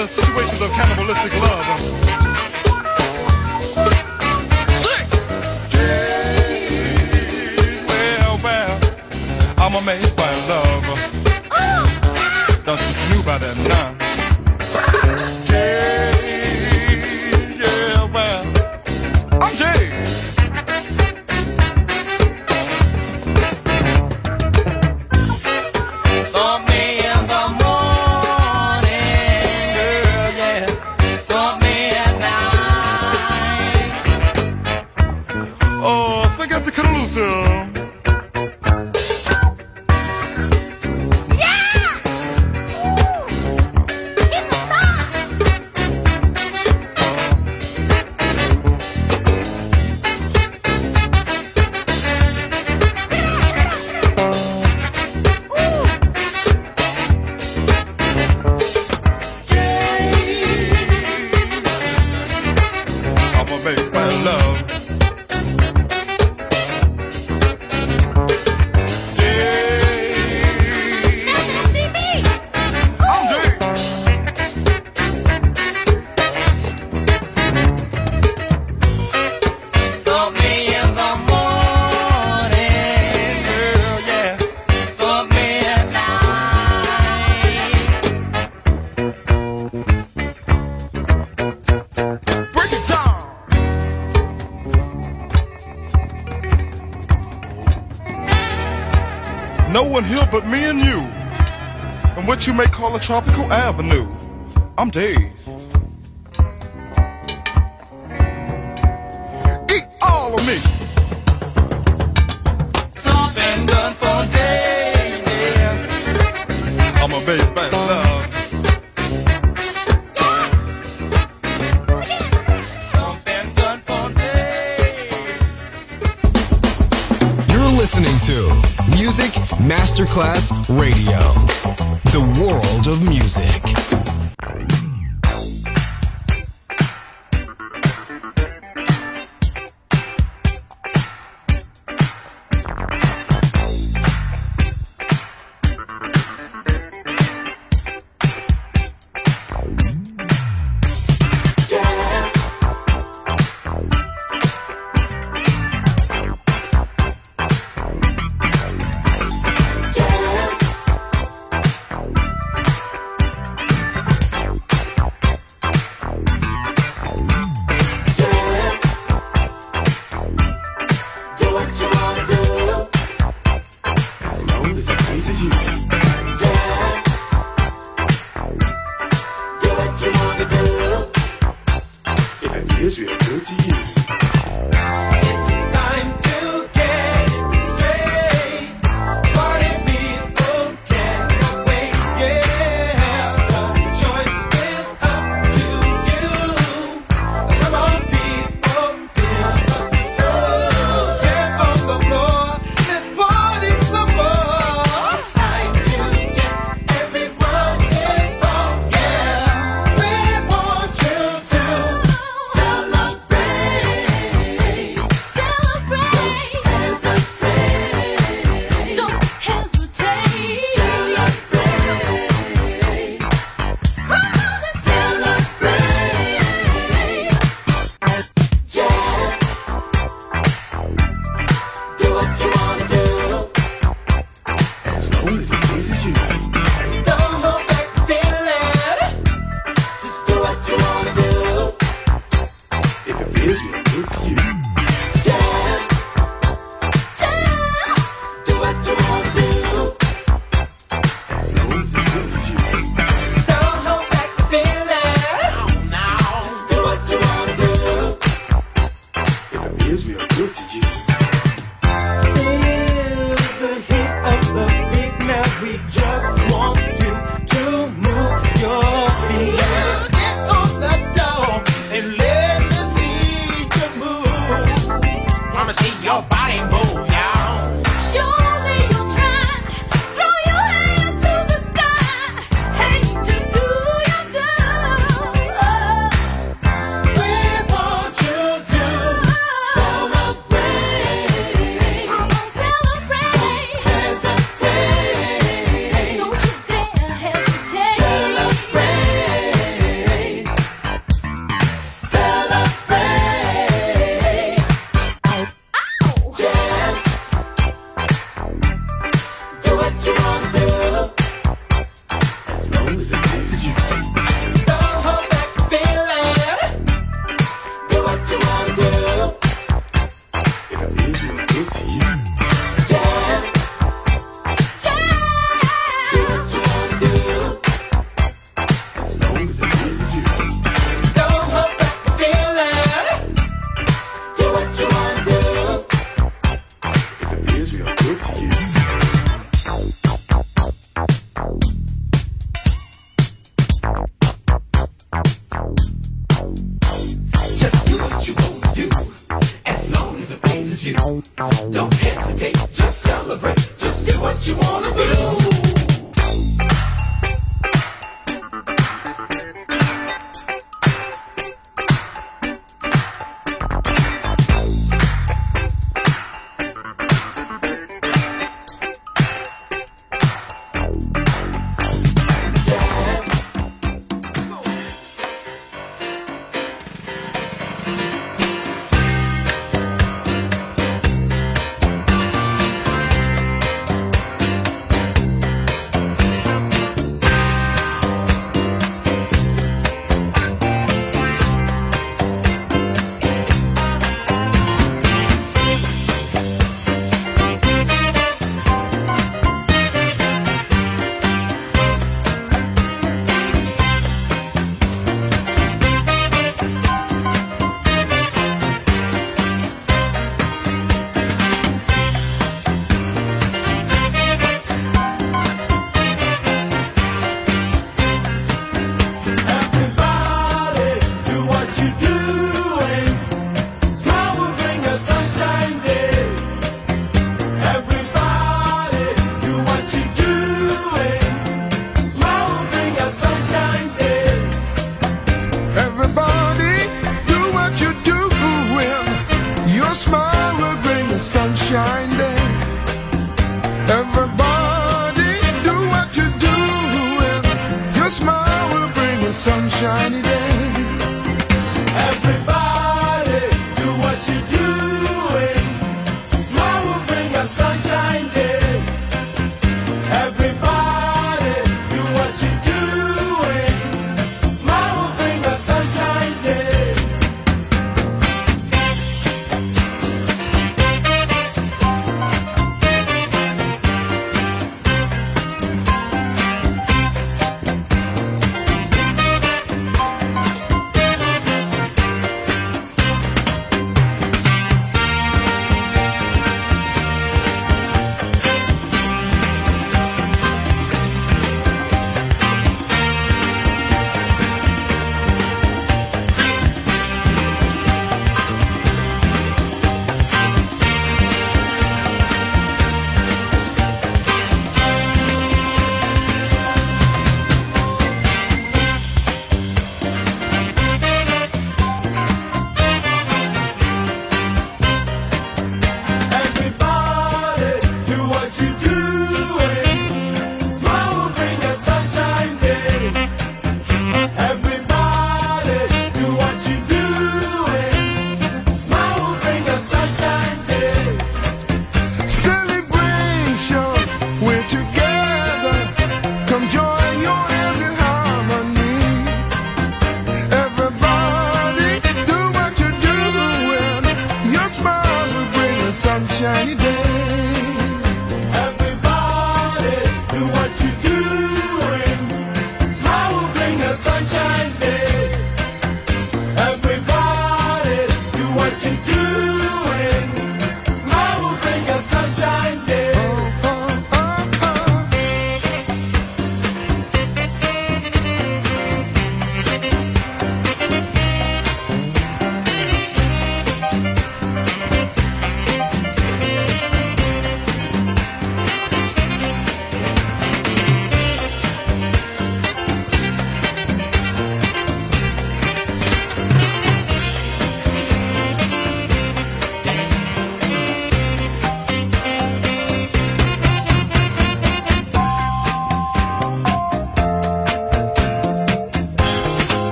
into situations of cannibalistic love. Well, well, I'm a man. tropical avenue. I'm dazed. Eat all of me. Done for days. Yeah. I'm a baby back love. You're listening to Music Masterclass Radio the world of music.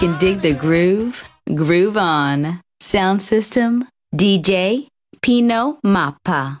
can dig the groove, groove on. Sound system, DJ Pino Mappa.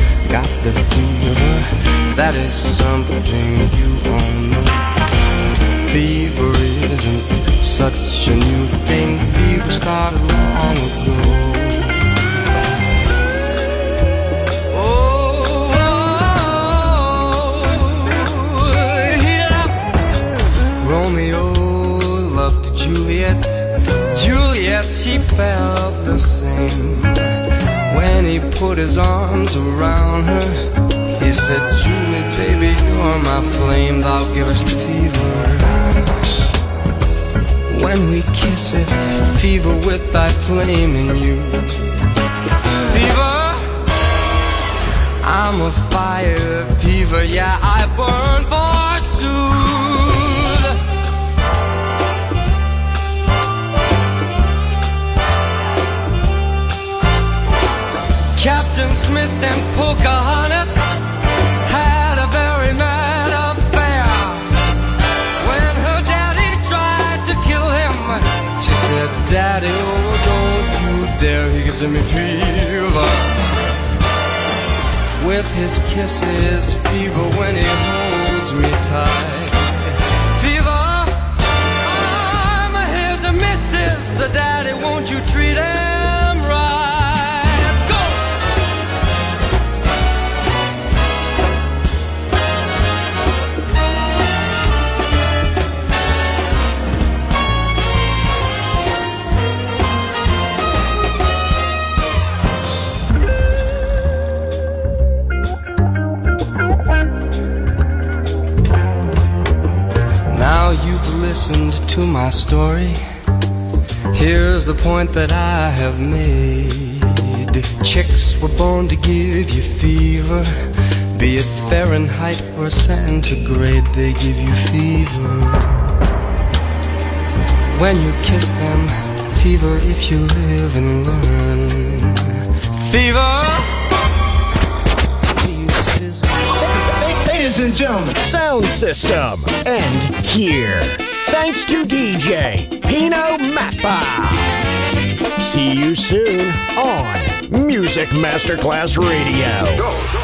got the fever. That is something you all know. Fever isn't such a new thing. Fever started long ago. Oh. Romeo loved Juliet. Juliet, she felt the same. When he put his arms around her, he said, Julie, baby, you're my flame, thou givest fever. When we kiss it, fever with thy flame in you. Fever, I'm a fire fever, yeah, I burn forsooth. Captain Smith and Pocahontas had a very mad affair. When her daddy tried to kill him, she said, Daddy, oh, don't you dare. He gives me fever. With his kisses, fever when he holds me tight. Fever, I'm his missus, daddy, won't you treat him listened to my story. Here's the point that I have made. Chicks were born to give you fever. Be it Fahrenheit or centigrade, they give you fever. When you kiss them, fever if you live and learn. Fever! Ladies and gentlemen, sound system. And here. Thanks to DJ Pino Mappa. See you soon on Music Masterclass Radio.